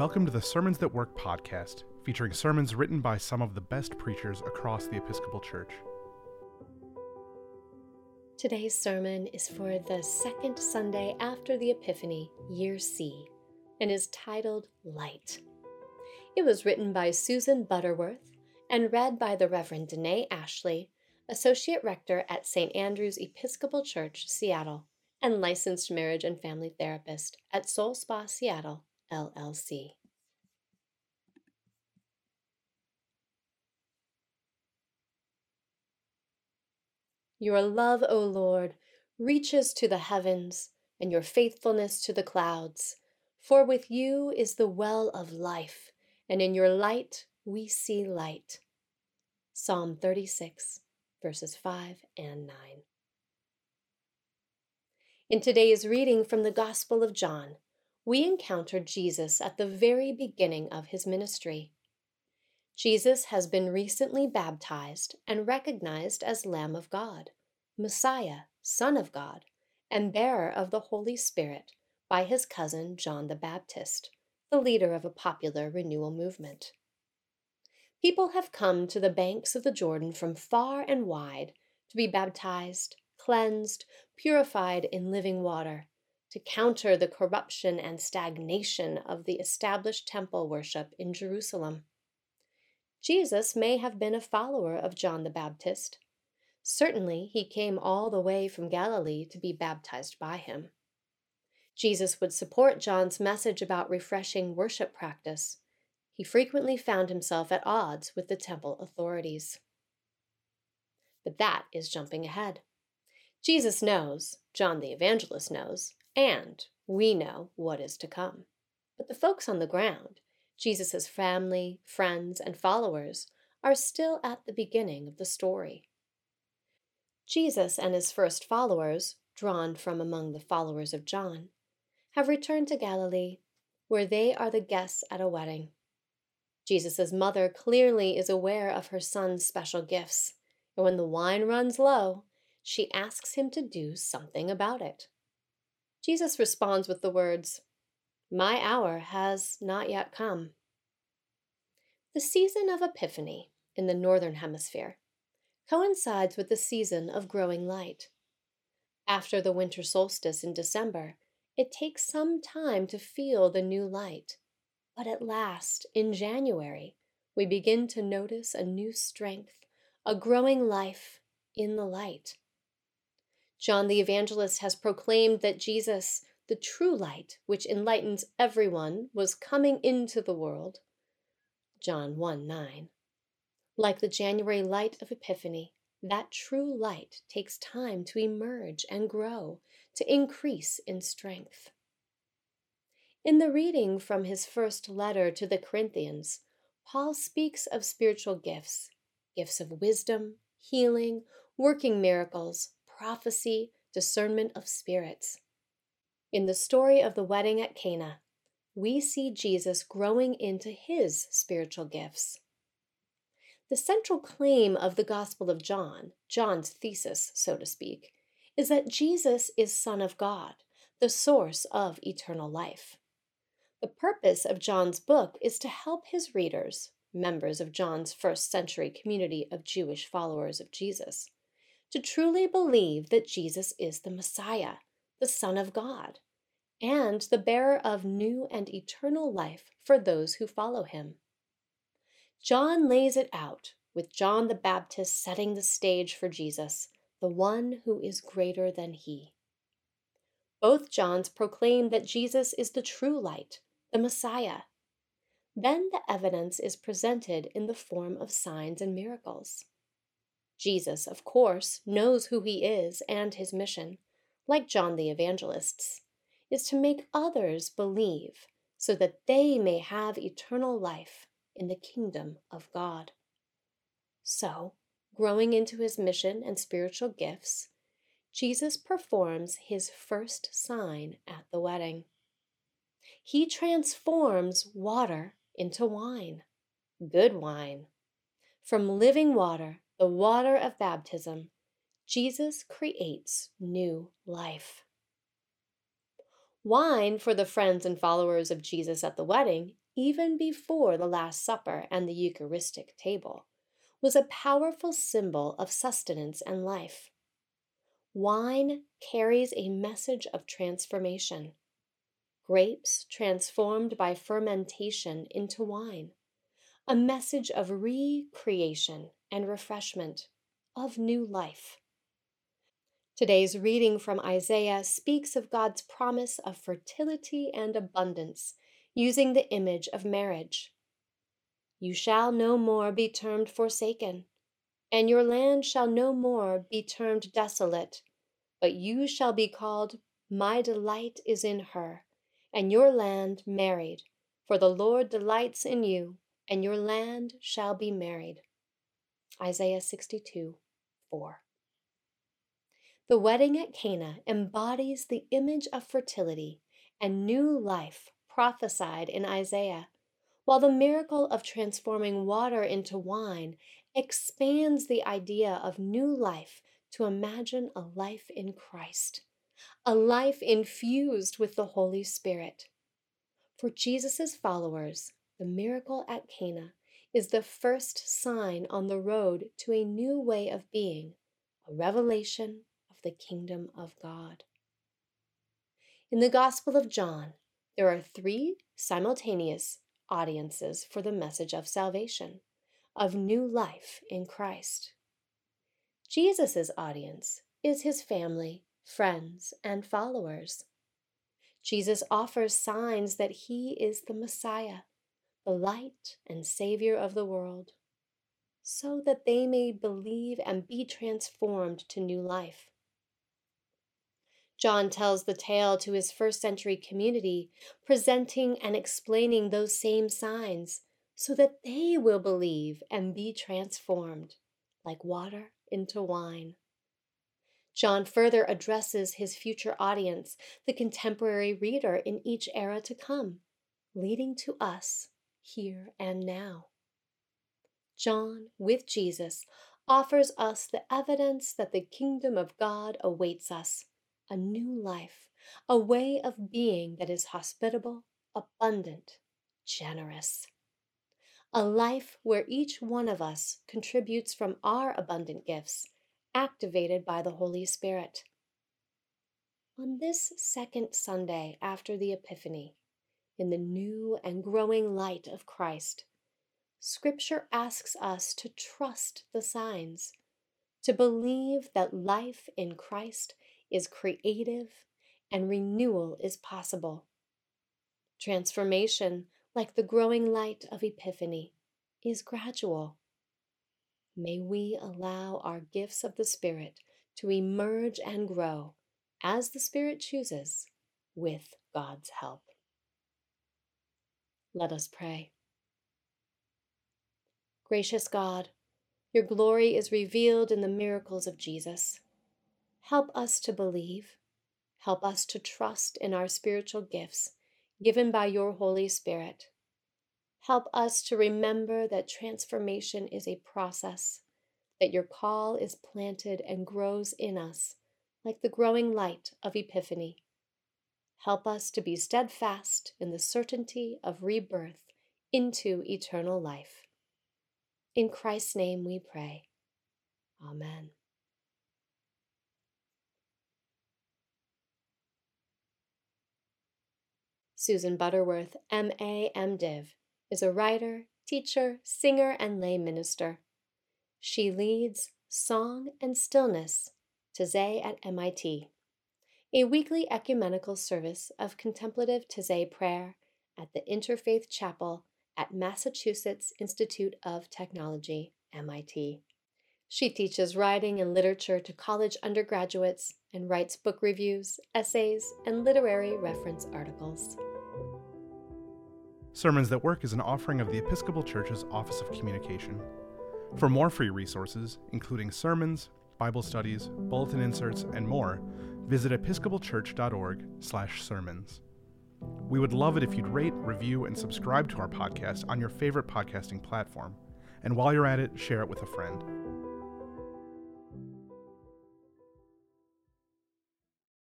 Welcome to the Sermons That Work podcast, featuring sermons written by some of the best preachers across the Episcopal Church. Today's sermon is for the second Sunday after the Epiphany, Year C, and is titled Light. It was written by Susan Butterworth and read by the Reverend Danae Ashley, Associate Rector at St. Andrew's Episcopal Church, Seattle, and licensed marriage and family therapist at Soul Spa Seattle LLC. Your love, O Lord, reaches to the heavens, and your faithfulness to the clouds. For with you is the well of life, and in your light we see light. Psalm 36, verses 5 and 9. In today's reading from the Gospel of John, we encounter Jesus at the very beginning of his ministry. Jesus has been recently baptized and recognized as Lamb of God, Messiah, Son of God, and bearer of the Holy Spirit by his cousin John the Baptist, the leader of a popular renewal movement. People have come to the banks of the Jordan from far and wide to be baptized, cleansed, purified in living water to counter the corruption and stagnation of the established temple worship in Jerusalem. Jesus may have been a follower of John the Baptist. Certainly, he came all the way from Galilee to be baptized by him. Jesus would support John's message about refreshing worship practice. He frequently found himself at odds with the temple authorities. But that is jumping ahead. Jesus knows, John the Evangelist knows, and we know what is to come. But the folks on the ground, Jesus' family, friends, and followers, are still at the beginning of the story. Jesus and his first followers, drawn from among the followers of John, have returned to Galilee, where they are the guests at a wedding. Jesus' mother clearly is aware of her son's special gifts, and when the wine runs low, she asks him to do something about it. Jesus responds with the words, My hour has not yet come. The season of Epiphany in the Northern Hemisphere coincides with the season of growing light. After the winter solstice in December, it takes some time to feel the new light. But at last, in January, we begin to notice a new strength, a growing life in the light. John the Evangelist has proclaimed that Jesus, the true light, which enlightens everyone, was coming into the world. John 1 9. Like the January light of Epiphany, that true light takes time to emerge and grow, to increase in strength. In the reading from his first letter to the Corinthians, Paul speaks of spiritual gifts gifts of wisdom, healing, working miracles, prophecy, discernment of spirits. In the story of the wedding at Cana, we see Jesus growing into his spiritual gifts. The central claim of the Gospel of John, John's thesis, so to speak, is that Jesus is Son of God, the source of eternal life. The purpose of John's book is to help his readers, members of John's first century community of Jewish followers of Jesus, to truly believe that Jesus is the Messiah, the Son of God, and the bearer of new and eternal life for those who follow him. John lays it out, with John the Baptist setting the stage for Jesus, the one who is greater than he. Both Johns proclaim that Jesus is the true light, the Messiah. Then the evidence is presented in the form of signs and miracles. Jesus, of course, knows who he is and his mission, like John the Evangelist's, is to make others believe so that they may have eternal life in the kingdom of God. So, growing into his mission and spiritual gifts, Jesus performs his first sign at the wedding. He transforms water into wine, good wine. From living water the water of baptism, Jesus creates new life. Wine for the friends and followers of Jesus at the wedding even before the Last Supper and the Eucharistic table, was a powerful symbol of sustenance and life. Wine carries a message of transformation. Grapes transformed by fermentation into wine, a message of recreation and refreshment, of new life. Today's reading from Isaiah speaks of God's promise of fertility and abundance using the image of marriage. You shall no more be termed forsaken, and your land shall no more be termed desolate, but you shall be called, My delight is in her, and your land married, for the Lord delights in you, and your land shall be married. Isaiah 62 4. The wedding at Cana embodies the image of fertility and new life prophesied in Isaiah, while the miracle of transforming water into wine expands the idea of new life to imagine a life in Christ, a life infused with the Holy Spirit. For Jesus' followers, the miracle at Cana is the first sign on the road to a new way of being, a revelation of the kingdom of God. In the Gospel of John, there are three simultaneous audiences for the message of salvation, of new life in Christ. Jesus' audience is his family, friends, and followers. Jesus offers signs that he is the Messiah, the light and Savior of the world, so that they may believe and be transformed to new life. John tells the tale to his first century community, presenting and explaining those same signs so that they will believe and be transformed, like water into wine. John further addresses his future audience, the contemporary reader in each era to come, leading to us here and now. John, with Jesus, offers us the evidence that the kingdom of God awaits us a new life, a way of being that is hospitable, abundant, generous. A life where each one of us contributes from our abundant gifts, activated by the Holy Spirit. On this second Sunday after the Epiphany, in the new and growing light of Christ, Scripture asks us to trust the signs, to believe that life in Christ is creative and renewal is possible. Transformation, like the growing light of Epiphany, is gradual. May we allow our gifts of the Spirit to emerge and grow as the Spirit chooses with God's help. Let us pray. Gracious God, your glory is revealed in the miracles of Jesus. Help us to believe. Help us to trust in our spiritual gifts given by your Holy Spirit. Help us to remember that transformation is a process, that your call is planted and grows in us like the growing light of Epiphany. Help us to be steadfast in the certainty of rebirth into eternal life. In Christ's name we pray. Amen. Susan Butterworth, M.A. MDiv, is a writer, teacher, singer, and lay minister. She leads Song and Stillness, Taizé at MIT, a weekly ecumenical service of contemplative Taizé prayer at the Interfaith Chapel at Massachusetts Institute of Technology, MIT. She teaches writing and literature to college undergraduates and writes book reviews, essays, and literary reference articles. Sermons That Work is an offering of the Episcopal Church's Office of Communication. For more free resources, including sermons, Bible studies, bulletin inserts, and more, visit episcopalchurch.org/sermons. We would love it if you'd rate, review, and subscribe to our podcast on your favorite podcasting platform. And while you're at it, share it with a friend.